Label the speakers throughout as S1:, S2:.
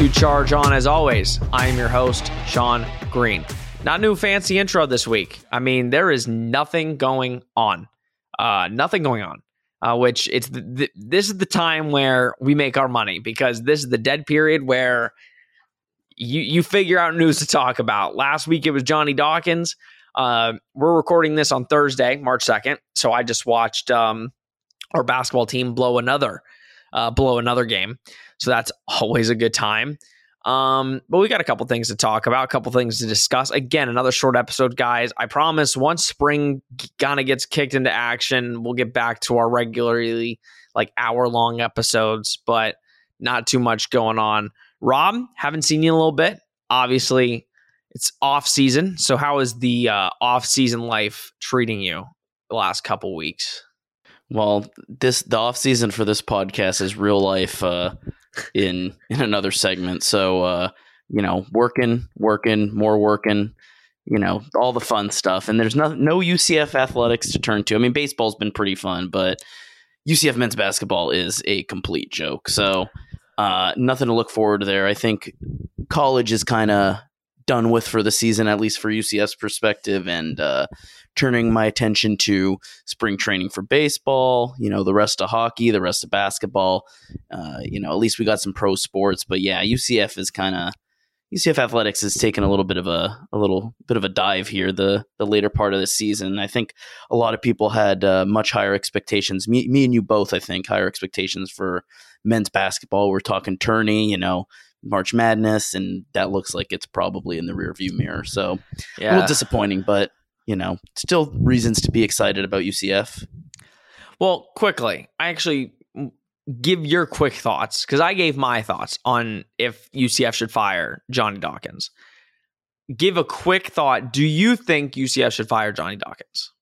S1: To Charge On. As always, I am your host, Sean Green. Not new fancy intro this week. I mean, there is nothing going on. Uh, nothing going on. Uh, which it's the, the, this is the time where we make our money because this is the dead period where you you figure out news to talk about. Last week it was Johnny Dawkins. Uh, we're recording this on Thursday, March second. So I just watched um, our basketball team blow another uh, blow another game. So that's always a good time. Um, but we got a couple things to talk about, a couple things to discuss. Again, another short episode, guys. I promise once spring kind of gets kicked into action, we'll get back to our regularly like hour long episodes, but not too much going on. Rob, haven't seen you in a little bit. Obviously, it's off season. So how is the uh, off season life treating you the last couple weeks?
S2: Well, this the off season for this podcast is real life uh, in in another segment. So uh, you know, working, working, more working, you know, all the fun stuff. And there's no no UCF athletics to turn to. I mean, baseball's been pretty fun, but UCF men's basketball is a complete joke. So uh, nothing to look forward to there. I think college is kind of done with for the season, at least for UCF's perspective, and uh, turning my attention to spring training for baseball, you know, the rest of hockey, the rest of basketball. Uh, you know, at least we got some pro sports. But yeah, UCF is kind of UCF athletics has taken a little bit of a a little bit of a dive here the the later part of the season. I think a lot of people had uh, much higher expectations. Me, me and you both, I think, higher expectations for men's basketball. We're talking tourney, you know, March Madness, and that looks like it's probably in the rearview mirror. So yeah. a little disappointing, but you know, still reasons to be excited about UCF.
S1: Well, quickly, I actually give your quick thoughts because I gave my thoughts on if UCF should fire Johnny Dawkins. Give a quick thought. Do you think UCF should fire Johnny Dawkins?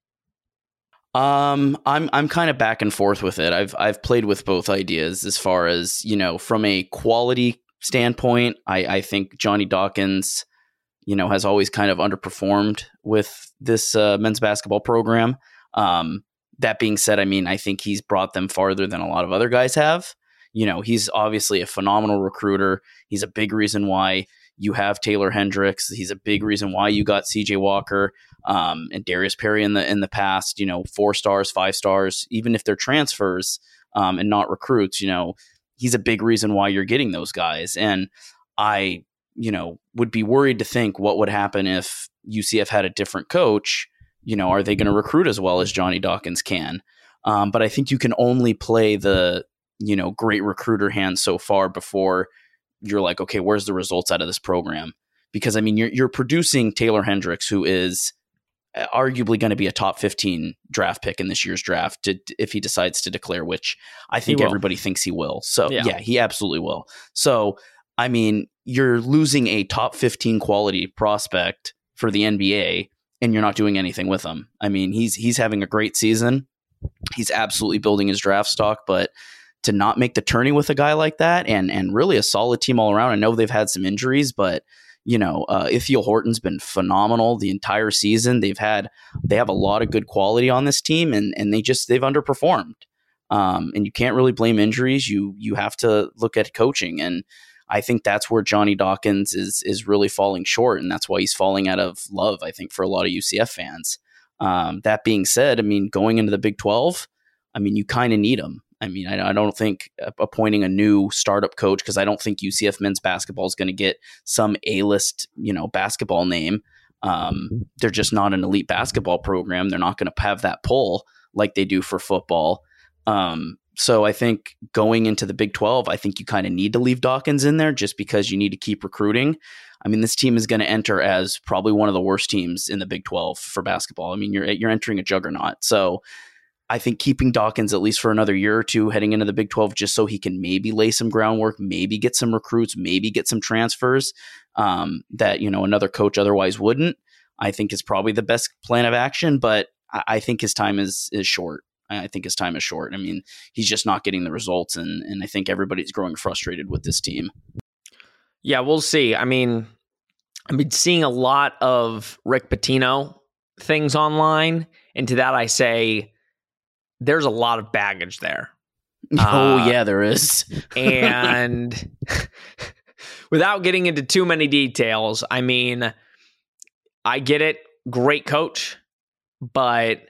S2: Um, I'm I'm kind of back and forth with it. I've I've played with both ideas as far as you know from a quality standpoint. I I think Johnny Dawkins you know, has always kind of underperformed with this uh, men's basketball program. Um, that being said, I mean, I think he's brought them farther than a lot of other guys have. You know, he's obviously a phenomenal recruiter. He's a big reason why you have Taylor Hendricks. He's a big reason why you got CJ Walker um, and Darius Perry in the in the past. You know, four stars, five stars, even if they're transfers um, and not recruits. You know, he's a big reason why you're getting those guys. And I you know, would be worried to think what would happen if UCF had a different coach. You know, are they going to recruit as well as Johnny Dawkins can? Um, but I think you can only play the, you know, great recruiter hand so far before you're like, okay, where's the results out of this program? Because I mean, you're you're producing Taylor Hendricks, who is Uh, arguably going to be a top 15 draft pick in this year's draft to, if he decides to declare, which I think everybody thinks he will. So yeah. yeah, he absolutely will. So I mean, you're losing a top 15 quality prospect for the NBA and you're not doing anything with him. I mean, he's he's having a great season. He's absolutely building his draft stock, but to not make the tourney with a guy like that and and really a solid team all around. I know they've had some injuries, but you know, uh, Ithiel Horton's been phenomenal the entire season. They've had they have a lot of good quality on this team, and and they just they've underperformed. Um, and you can't really blame injuries. You you have to look at coaching and I think that's where Johnny Dawkins is is really falling short, and that's why he's falling out of love. I think for a lot of UCF fans. Um, that being said, I mean, going into the Big Twelve, I mean, you kind of need him. I mean, I, I, don't think appointing a new startup coach because I don't think UCF men's basketball is going to get some A list, you know, basketball name. Um, they're just not an elite basketball program. They're not going to have that pull like they do for football. Um, so I think going into the Big 12, I think you kind of need to leave Dawkins in there just because you need to keep recruiting. I mean, this team is going to enter as probably one of the worst teams in the Big 12 for basketball. I mean, you're you're entering a juggernaut. So I think keeping Dawkins at least for another year or two heading into the Big 12 just so he can maybe lay some groundwork, maybe get some recruits, maybe get some transfers um, that, you know, another coach otherwise wouldn't, I think is probably the best plan of action. But I, I think his time is is short. I think his time is short. I mean, he's just not getting the results, and and I think everybody's growing frustrated with this team.
S1: Yeah, we'll see. I mean, I've been seeing a lot of Rick Pitino things online, and to that I say, there's a lot of baggage there.
S2: Oh uh, yeah, there is.
S1: and without getting into too many details, I mean, I get it, great coach, but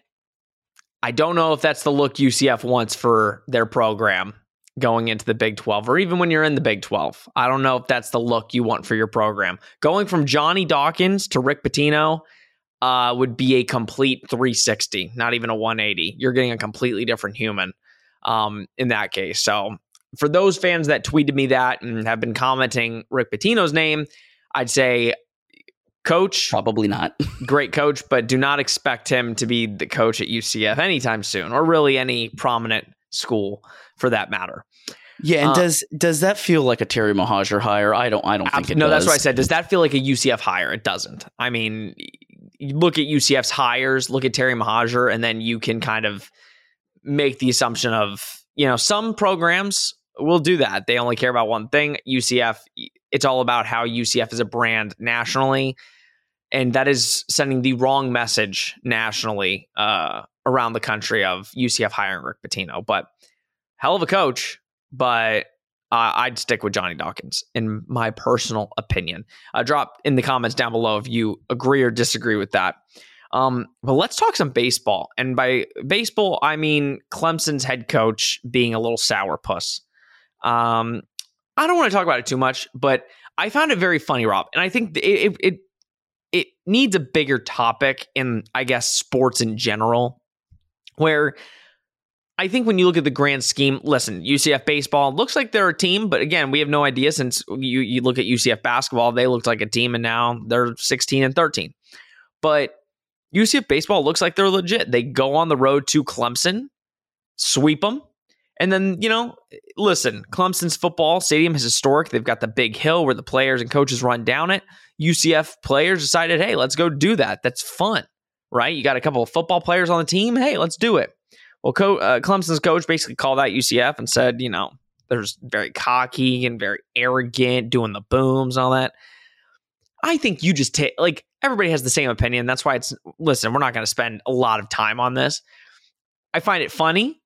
S1: I don't know if that's the look UCF wants for their program going into the Big 12 or even when you're in the Big 12. I don't know if that's the look you want for your program. Going from Johnny Dawkins to Rick Pitino uh, would be a complete 360, not even a 180. You're getting a completely different human um, in that case. So for those fans that tweeted me that and have been commenting Rick Pitino's name, I'd say coach
S2: probably not
S1: great coach but do not expect him to be the coach at ucf anytime soon or really any prominent school for that matter
S2: yeah and uh, does does that feel like a terry Mohajir hire i don't i don't think it
S1: no
S2: does.
S1: that's what i said does that feel like a ucf hire it doesn't i mean look at ucf's hires look at terry Mohajir, and then you can kind of make the assumption of you know some programs will do that they only care about one thing ucf it's all about how ucf is a brand nationally and that is sending the wrong message nationally uh, around the country of UCF hiring Rick Pitino. But hell of a coach, but uh, I'd stick with Johnny Dawkins in my personal opinion. Uh, drop in the comments down below if you agree or disagree with that. Um, but let's talk some baseball. And by baseball, I mean Clemson's head coach being a little sourpuss. Um, I don't want to talk about it too much, but I found it very funny, Rob. And I think it, it, it it needs a bigger topic in, I guess, sports in general, where I think when you look at the grand scheme, listen, UCF baseball looks like they're a team, but again, we have no idea since you, you look at UCF basketball, they looked like a team and now they're 16 and 13. But UCF baseball looks like they're legit. They go on the road to Clemson, sweep them, and then, you know, listen, Clemson's football stadium is historic. They've got the big hill where the players and coaches run down it. UCF players decided, hey, let's go do that. That's fun, right? You got a couple of football players on the team. Hey, let's do it. Well, co- uh, Clemson's coach basically called out UCF and said, you know, they're very cocky and very arrogant, doing the booms and all that. I think you just take, like, everybody has the same opinion. That's why it's, listen, we're not going to spend a lot of time on this. I find it funny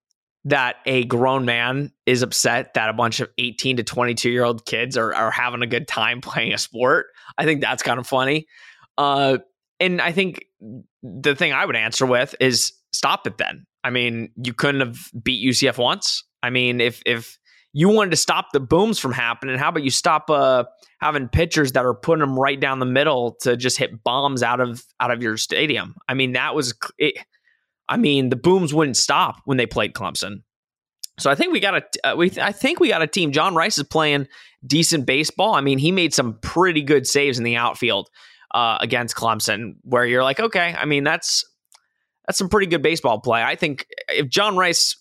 S1: that a grown man is upset that a bunch of 18 to 22 year old kids are, are having a good time playing a sport. I think that's kind of funny. Uh, and I think the thing I would answer with is stop it then. I mean, you couldn't have beat UCF once. I mean, if if you wanted to stop the booms from happening, how about you stop uh, having pitchers that are putting them right down the middle to just hit bombs out of out of your stadium? I mean, that was it, I mean, the booms wouldn't stop when they played Clemson. So I think we got a uh, we I think we got a team. John Rice is playing decent baseball. I mean, he made some pretty good saves in the outfield uh, against Clemson, where you're like, okay, I mean that's that's some pretty good baseball play. I think if John Rice,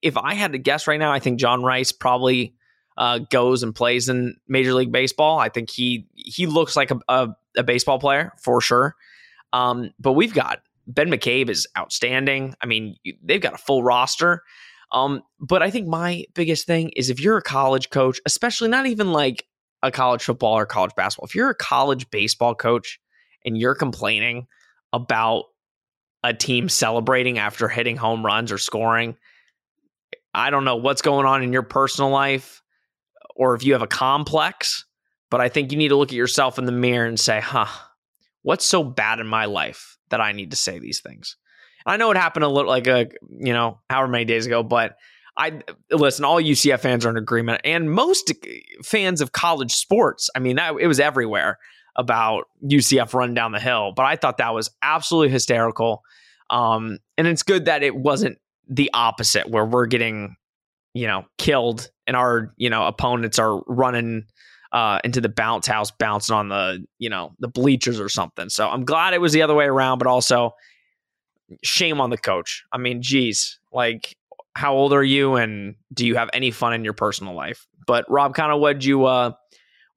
S1: if I had to guess right now, I think John Rice probably uh, goes and plays in Major League Baseball. I think he he looks like a, a, a baseball player for sure. Um, but we've got Ben McCabe is outstanding. I mean, they've got a full roster. Um, but I think my biggest thing is if you're a college coach, especially not even like a college football or college basketball, if you're a college baseball coach and you're complaining about a team celebrating after hitting home runs or scoring, I don't know what's going on in your personal life or if you have a complex, but I think you need to look at yourself in the mirror and say, huh, what's so bad in my life that I need to say these things. I know it happened a little like a you know however many days ago, but I listen. All UCF fans are in agreement, and most fans of college sports. I mean, it was everywhere about UCF running down the hill. But I thought that was absolutely hysterical, um, and it's good that it wasn't the opposite where we're getting you know killed and our you know opponents are running uh, into the bounce house, bouncing on the you know the bleachers or something. So I'm glad it was the other way around, but also shame on the coach. I mean, geez, Like, how old are you, and do you have any fun in your personal life? But Rob, kind of what'd you uh,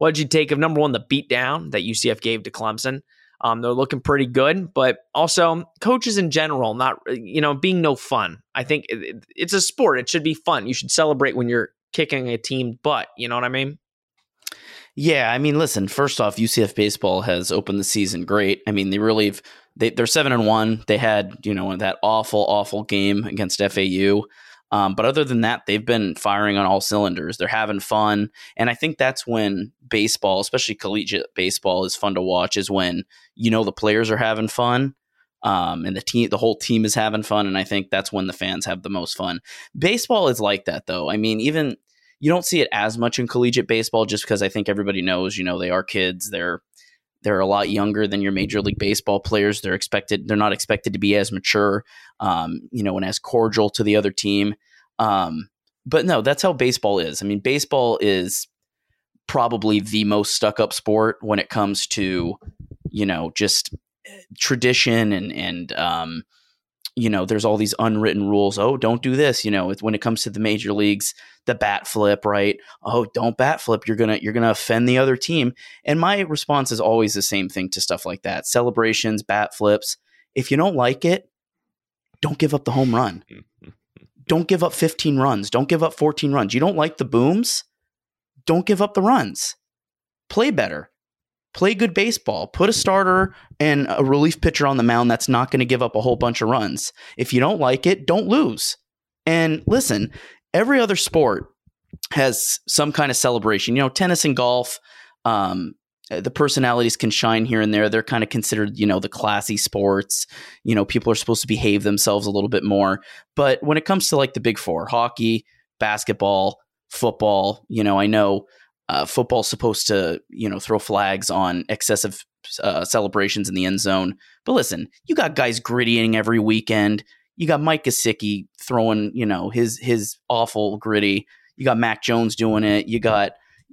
S1: what'd you take of number one the beat down that UCF gave to Clemson? Um, they're looking pretty good, but also coaches in general, not you know, being no fun. I think it, it's a sport; it should be fun. You should celebrate when you're kicking a team butt. You know what I mean?
S2: Yeah, I mean, listen. First off, UCF baseball has opened the season great. I mean, they really they, they're seven and one. They had you know that awful, awful game against FAU. Um, but other than that, they've been firing on all cylinders. They're having fun, and I think that's when baseball, especially collegiate baseball, is fun to watch. Is when you know the players are having fun, um, and the team, the whole team is having fun, and I think that's when the fans have the most fun. Baseball is like that, though. I mean, even you don't see it as much in collegiate baseball just because I think everybody knows, you know, they are kids. They're they're a lot younger than your major league baseball players. They're expected they're not expected to be as mature, um, you know, and as cordial to the other team. Um, but no, that's how baseball is. I mean, baseball is probably the most stuck up sport when it comes to, you know, just eh, tradition and and um, you know, there's all these unwritten rules. Oh, don't do this. You know, when it comes to the major leagues, the bat flip, right? Oh, don't bat flip. You're gonna you're gonna offend the other team. And my response is always the same thing to stuff like that: celebrations, bat flips. If you don't like it, don't give up the home run. don't give up 15 runs. Don't give up 14 runs. You don't like the booms? Don't give up the runs. Play better play good baseball. Put a starter and a relief pitcher on the mound that's not going to give up a whole bunch of runs. If you don't like it, don't lose. And listen, every other sport has some kind of celebration. You know, tennis and golf, um, the personalities can shine here and there. They're kind of considered, you know, the classy sports. You know, people are supposed to behave themselves a little bit more. But when it comes to like the big four, hockey, basketball, football, you know, I know uh, football's supposed to, you know, throw flags on excessive uh, celebrations in the end zone. But listen, you got guys grittying every weekend. You got Mike Gesicki throwing, you know, his his awful gritty. You got Mac Jones doing it. You got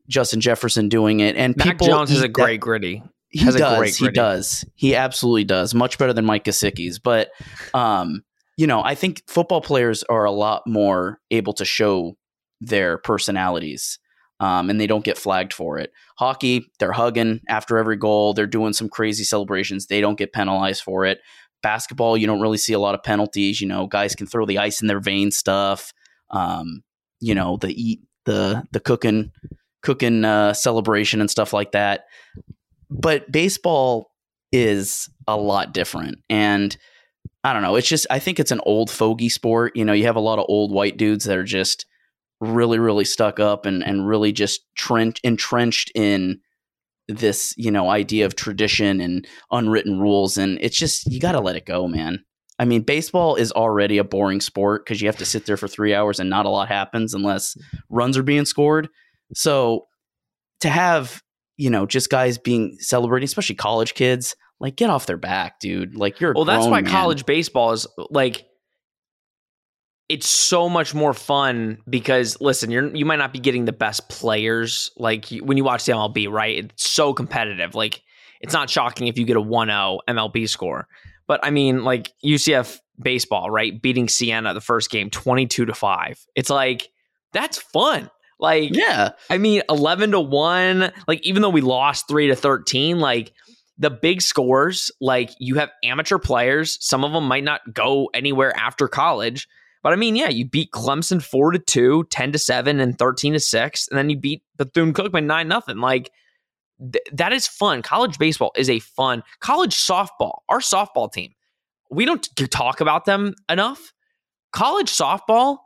S2: Justin Jefferson doing it. And
S1: Mac
S2: people
S1: Jones is a great that, gritty.
S2: He does. Great he does. He absolutely does. Much better than Mike Gesicki's. But, um, you know, I think football players are a lot more able to show their personalities um, and they don't get flagged for it. Hockey, they're hugging after every goal. They're doing some crazy celebrations. They don't get penalized for it. Basketball, you don't really see a lot of penalties. You know, guys can throw the ice in their veins stuff. Um, you know, the eat the the cooking cooking uh, celebration and stuff like that. But baseball is a lot different, and I don't know. It's just I think it's an old fogey sport. You know, you have a lot of old white dudes that are just really really stuck up and and really just trent, entrenched in this you know idea of tradition and unwritten rules. And it's just you got to let it go man. I mean baseball is already a boring sport because you have to sit there for three hours and not a lot happens unless runs are being scored. So to have you know just guys being celebrating especially college kids like get off their back dude. Like you're
S1: well that's why
S2: man.
S1: college baseball is like it's so much more fun because listen, you're you might not be getting the best players like when you watch the MLB, right? It's so competitive. Like it's not shocking if you get a 1-0 MLB score. But I mean, like UCF baseball, right? Beating Siena the first game 22 to 5. It's like that's fun. Like
S2: yeah.
S1: I mean 11 to 1, like even though we lost 3 to 13, like the big scores, like you have amateur players, some of them might not go anywhere after college but I mean, yeah, you beat Clemson 4 to 2, 10 to 7, and 13 to 6, and then you beat Bethune Cookman 9 nothing. Like th- that is fun. College baseball is a fun college softball. Our softball team, we don't t- talk about them enough. College softball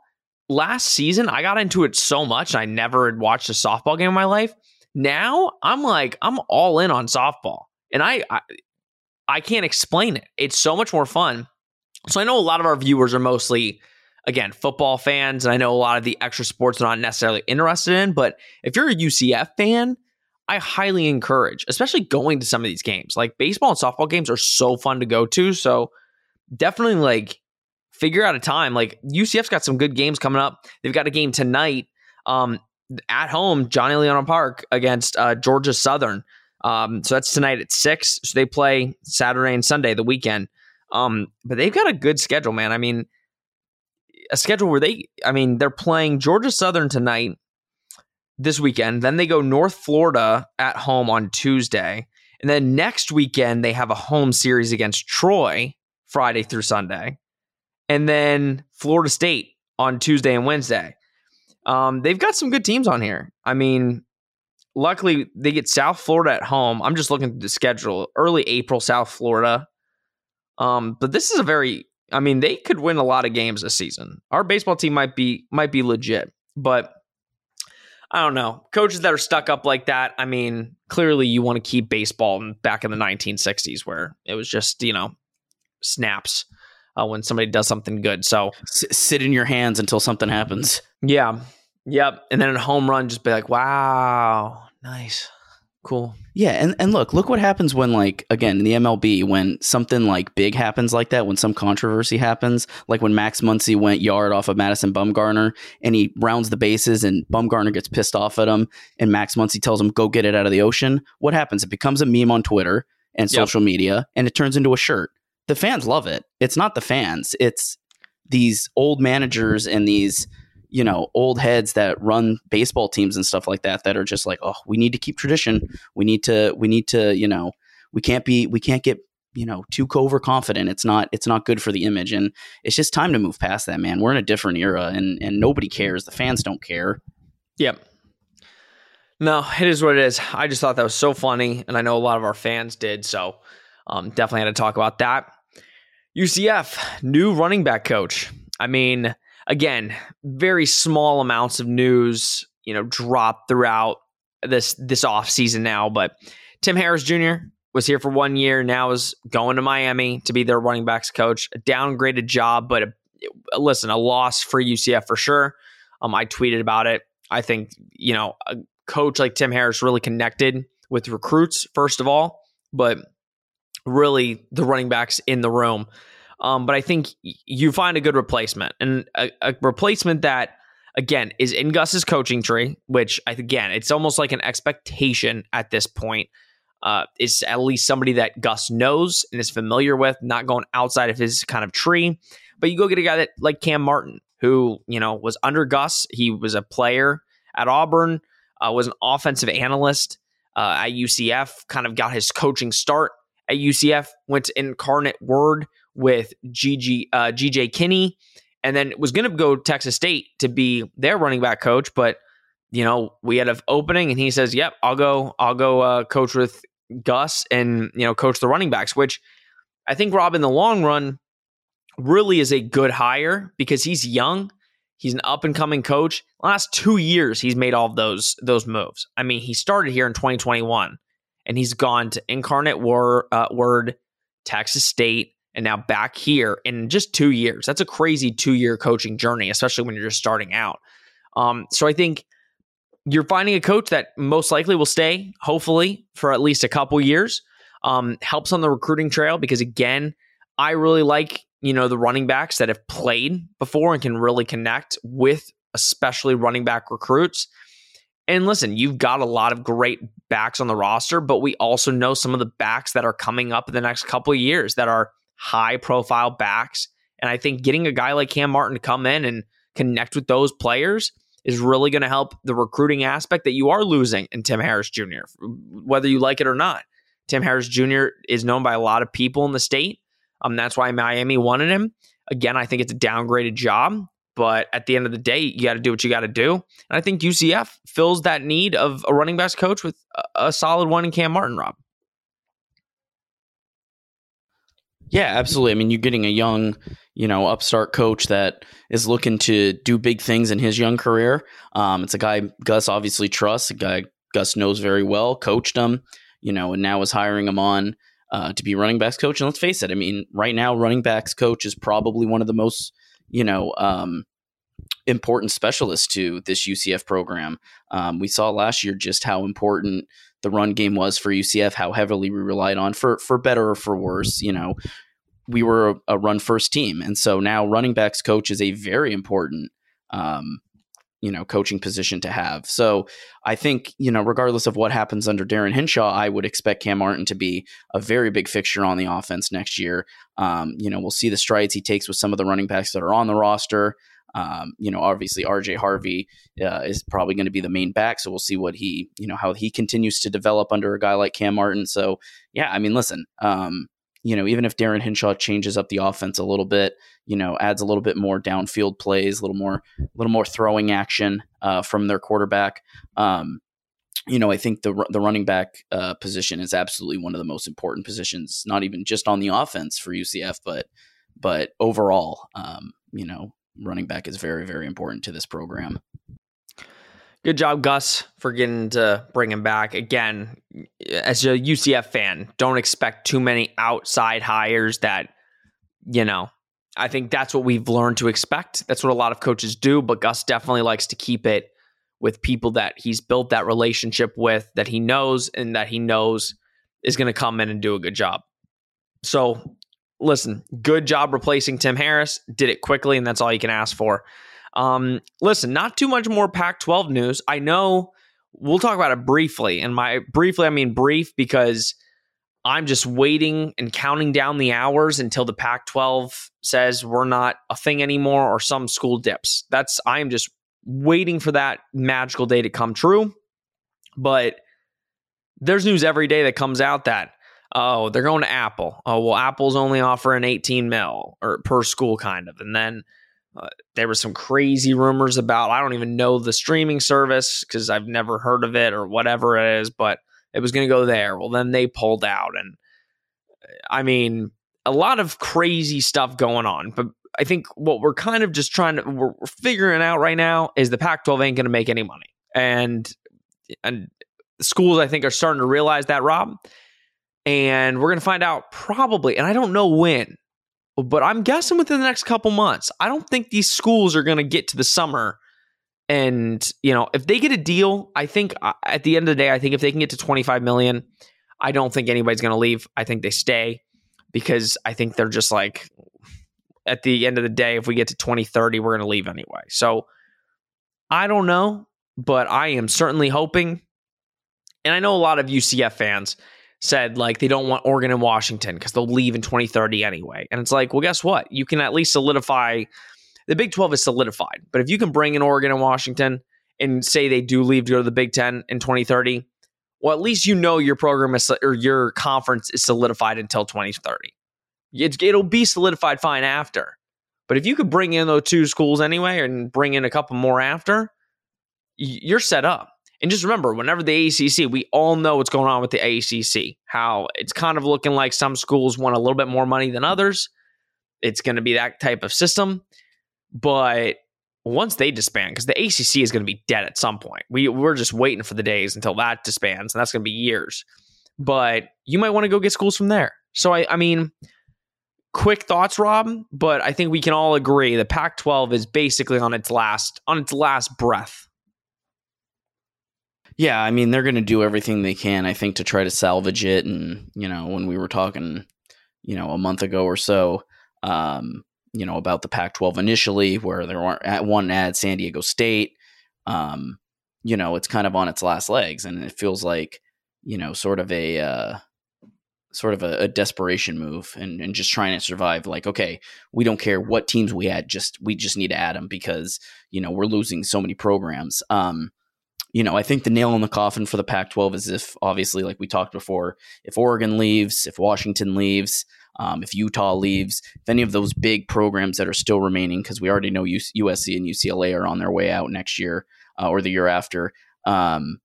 S1: last season, I got into it so much. I never had watched a softball game in my life. Now I'm like, I'm all in on softball. And I, I I can't explain it. It's so much more fun. So I know a lot of our viewers are mostly again, football fans, and I know a lot of the extra sports are not necessarily interested in, but if you're a UCF fan, I highly encourage, especially going to some of these games. Like baseball and softball games are so fun to go to. So definitely like figure out a time. Like UCF's got some good games coming up. They've got a game tonight um, at home, John Euliano Park against uh, Georgia Southern. Um, so that's tonight at six. So they play Saturday and Sunday, the weekend. Um, but they've got a good schedule, man. I mean, a schedule where they, I mean, they're playing Georgia Southern tonight this weekend. Then they go North Florida at home on Tuesday. And then next weekend, they have a home series against Troy Friday through Sunday. And then Florida State on Tuesday and Wednesday. Um, they've got some good teams on here. I mean, luckily they get South Florida at home. I'm just looking at the schedule. Early April, South Florida. Um, but this is a very I mean, they could win a lot of games this season. Our baseball team might be might be legit, but I don't know. Coaches that are stuck up like that, I mean, clearly you want to keep baseball back in the 1960s where it was just, you know, snaps uh, when somebody does something good. So
S2: S- sit in your hands until something happens.
S1: Yeah. Yep. And then a home run, just be like, wow, nice. Cool.
S2: Yeah, and, and look, look what happens when like again in the MLB when something like big happens like that, when some controversy happens, like when Max Muncy went yard off of Madison Bumgarner and he rounds the bases and Bumgarner gets pissed off at him and Max Muncy tells him go get it out of the ocean. What happens? It becomes a meme on Twitter and
S1: Yep.
S2: social media and it turns into a shirt. The fans love it. It's not the fans. It's these old managers and these you know old heads that run baseball teams and stuff like that that are just like oh we need to keep tradition we need to we need to you know we can't be we can't get you know too overconfident it's not it's not good for the image and it's just time to move past that man we're in a different era and and nobody cares the fans don't care
S1: Yep. No, it is what it is. I just thought that was so funny, and I know a lot of our fans did. So, um, definitely had to talk about that. UCF new running back coach. I mean, again, very small amounts of news, you know, dropped throughout this this off season now. But Tim Harris Jr. was here for one year. Now is going to Miami to be their running backs coach. A downgraded job, but a, listen, a loss for UCF for sure. Um, I tweeted about it. I think you know a coach like Tim Harris really connected with recruits first of all, but really the running backs in the room. Um, but I think you find a good replacement and a, a replacement that again is in Gus's coaching tree, which again it's almost like an expectation at this point. Uh, is at least somebody that Gus knows and is familiar with, not going outside of his kind of tree. But you go get a guy that like Kam Martin, who you know was under Gus. He was a player at Auburn, uh, was an offensive analyst uh, at UCF. Kind of got his coaching start at UCF. Went to Incarnate Word with GG uh, GJ Kinney, and then was going to go Texas State to be their running back coach. But you know we had an opening, and he says, "Yep, I'll go. I'll go uh, coach with Gus, and you know coach the running backs." Which I think Rob in the long run really is a good hire because he's young. He's an up and coming coach. Last two years, he's made all those those moves. I mean, he started here in 2021, and he's gone to Incarnate Word, uh, Word, Texas State, and now back here in just two years. That's a crazy two year coaching journey, especially when you're just starting out. Um, so I think you're finding a coach that most likely will stay, hopefully, for at least a couple years. Um, helps on the recruiting trail because again, I really like you know the running backs that have played before and can really connect with especially running back recruits. And listen, you've got a lot of great backs on the roster, but we also know some of the backs that are coming up in the next couple years that are high profile backs. And I think getting a guy like Kam Martin to come in and connect with those players is really going to help the recruiting aspect that you are losing in Tim Harris Jr., whether you like it or not. Tim Harris Jr. is known by a lot of people in the state. Um, that's why Miami wanted him. Again, I think it's a downgraded job, but at the end of the day, you got to do what you got to do. And I think UCF fills that need of a running backs coach with a, a solid one in Kam Martin, Rob.
S2: Yeah, absolutely. I mean, you're getting a young, you know, upstart coach that is looking to do big things in his young career. Um, it's a guy Gus obviously trusts, a guy Gus knows very well, coached him, you know, and now is hiring him on uh, to be running backs coach. And let's face it, I mean, right now, running backs coach is probably one of the most, you know, um, important specialists to this UCF program. Um, we saw last year just how important the run game was for UCF, how heavily we relied on for for better or for worse. You know, we were a, a run first team, and so now running backs coach is a very important. Um, you know, coaching position to have. So I think, you know, regardless of what happens under Darin Hinshaw, I would expect Kam Martin to be a very big fixture on the offense next year. Um, you know, we'll see the strides he takes with some of the running backs that are on the roster. Um, you know, obviously RJ Harvey uh, is probably going to be the main back, so we'll see what he, you know, how he continues to develop under a guy like Kam Martin. So yeah, I mean, listen, um, you know, even if Darin Hinshaw changes up the offense a little bit, you know, adds a little bit more downfield plays, a little more, a little more throwing action uh, from their quarterback. Um, you know, I think the the running back uh, position is absolutely one of the most important positions, not even just on the offense for UCF, but but overall, um, you know, running back is very very important to this program.
S1: Good job, Gus, for getting to bring him back. Again, as a UCF fan, don't expect too many outside hires that, you know, I think that's what we've learned to expect. That's what a lot of coaches do, but Gus definitely likes to keep it with people that he's built that relationship with, that he knows, and that he knows is going to come in and do a good job. So, listen, good job replacing Tim Harris. Did it quickly, and that's all you can ask for. Um, listen, not too much more Pac 12 news. I know we'll talk about it briefly. And my briefly, I mean brief because I'm just waiting and counting down the hours until the Pac 12 says we're not a thing anymore or some school dips. That's, I'm just waiting for that magical day to come true. But there's news every day that comes out that oh they're going to Apple. Oh well, Apple's only offering 18 mil or per school kind of, and then. Uh, there were some crazy rumors about I don't even know the streaming service because I've never heard of it or whatever it is, but it was going to go there. Well, then they pulled out, and I mean, a lot of crazy stuff going on. But I think what we're kind of just trying to we're, we're figuring out right now is the Pac-12 ain't going to make any money, and and schools I think are starting to realize that, Rob. And we're going to find out probably, and I don't know when, but I'm guessing within the next couple months. I don't think these schools are going to get to the summer. And, you know, if they get a deal, I think uh, at the end of the day, I think if they can get to 25 million, I don't think anybody's going to leave. I think they stay because I think they're just like, at the end of the day, if we get to 2030, we're going to leave anyway. So I don't know, but I am certainly hoping. And I know a lot of UCF fans said like they don't want Oregon and Washington because they'll leave in 2030 anyway. And it's like, well, guess what? You can at least solidify the Big 12 is solidified. But if you can bring in Oregon and Washington and say they do leave to go to the Big 10 in 2030, well, at least you know your program is, or your conference is solidified until 2030. It, it'll be solidified fine after. But if you could bring in those two schools anyway and bring in a couple more after, you're set up. And just remember, whenever the ACC, we all know what's going on with the ACC, how it's kind of looking like some schools want a little bit more money than others. It's going to be that type of system. But once they disband, because the ACC is going to be dead at some point, we, we're just waiting for the days until that disbands, and that's going to be years. But you might want to go get schools from there. So, I, I mean, quick thoughts, Rob, but I think we can all agree the Pac-12 is basically on its last on its last breath.
S2: Yeah, I mean they're going to do everything they can, I think, to try to salvage it. And you know, when we were talking, you know, a month ago or so, um, you know, about the Pac-12 initially, where there weren't at one at San Diego State, um, you know, it's kind of on its last legs, and it feels like, you know, sort of a uh, sort of a, a, desperation move and, and just trying to survive. Like, okay, we don't care what teams we add, just we just need to add them because you know we're losing so many programs. Um, you know, I think the nail in the coffin for the Pac-12 is if obviously, like we talked before, if Oregon leaves, if Washington leaves, um, if Utah leaves, if any of those big programs that are still remaining, because we already know USC and UCLA are on their way out next year uh, or the year after. Um,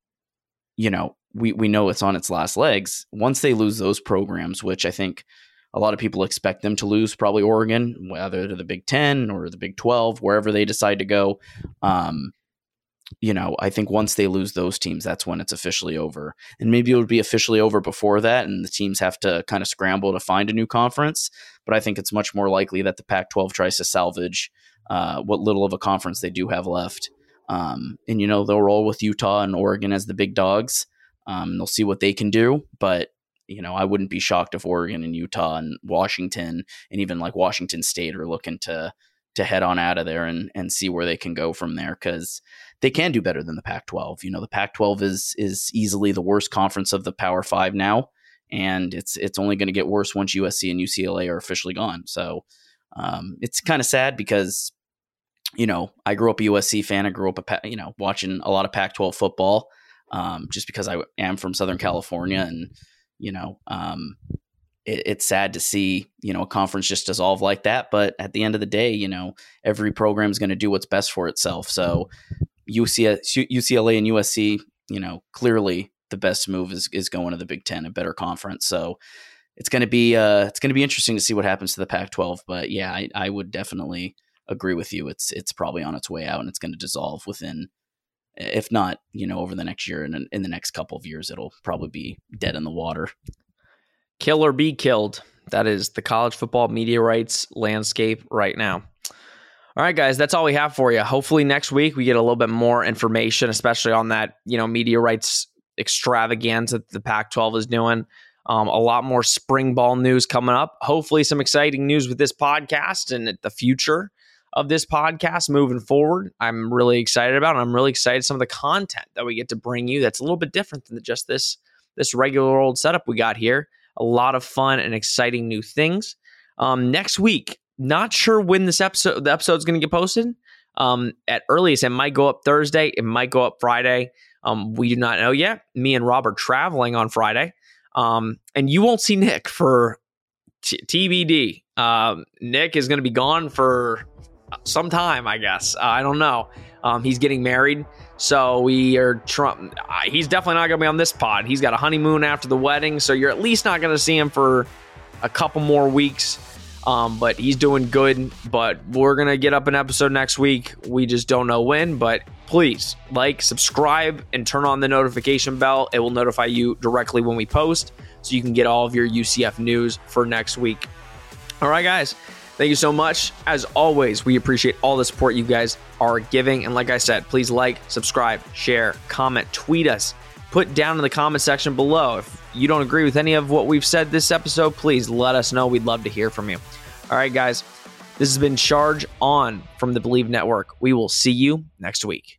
S2: you know, we we know it's on its last legs. Once they lose those programs, which I think a lot of people expect them to lose, probably Oregon, whether to the Big Ten or the Big Twelve, wherever they decide to go. Um, you know, I think once they lose those teams, that's when it's officially over. And maybe it would be officially over before that, and the teams have to kind of scramble to find a new conference. But I think it's much more likely that the Pac 12 tries to salvage uh, what little of a conference they do have left. Um, and, you know, they'll roll with Utah and Oregon as the big dogs. Um, they'll see what they can do, but you know, I wouldn't be shocked if Oregon and Utah and Washington and even like Washington State are looking to to head on out of there and and see where they can go from there because they can do better than the Pac-12. You know, the Pac-12 is is easily the worst conference of the Power Five now, and it's it's only going to get worse once USC and UCLA are officially gone. So um, it's kind of sad because you know, I grew up a USC fan. I grew up, a, you know, watching a lot of Pac 12 football um, just because I am from Southern California. And, you know, um, it, it's sad to see, you know, a conference just dissolve like that. But at the end of the day, you know, every program is going to do what's best for itself. So UCLA, and USC, you know, clearly the best move is, is going to the Big Ten, a better conference. So, it's going to be uh, it's going to be interesting to see what happens to the Pac-12. But yeah, I, I would definitely agree with you. It's it's probably on its way out and it's going to dissolve within, if not, you know, over the next year and in the next couple of years, it'll probably be dead in the water.
S1: Kill or be killed. That is the college football media rights landscape right now. All right, guys, that's all we have for you. Hopefully, next week we get a little bit more information, especially on that you know media rights extravaganza that the Pac-12 is doing. Um, a lot more spring ball news coming up. Hopefully, some exciting news with this podcast and the future of this podcast moving forward. I'm really excited about. I'm really excited some of the content that we get to bring you. That's a little bit different than just this this regular old setup we got here. A lot of fun and exciting new things. Um, next week, not sure when this episode the episode's going to get posted. Um, at earliest, it might go up Thursday. It might go up Friday. Um, we do not know yet. Me and Rob are traveling on Friday. Um, and you won't see Nick for t- TBD. Um, Nick is going to be gone for some time, I guess. Uh, I don't know. Um, he's getting married, so we are. Trump. Uh, he's definitely not going to be on this pod. He's got a honeymoon after the wedding, so you're at least not going to see him for a couple more weeks. Um, but he's doing good. But we're gonna get up an episode next week. We just don't know when. But please like, subscribe, and turn on the notification bell. It will notify you directly when we post, so you can get all of your UCF news for next week. All right, guys. Thank you so much. As always, we appreciate all the support you guys are giving. And like I said, please like, subscribe, share, comment, tweet us, put down in the comment section below. If you don't agree with any of what we've said this episode, please let us know. We'd love to hear from you. All right, guys. This has been Charge On from the Bleav Network. We will see you next week.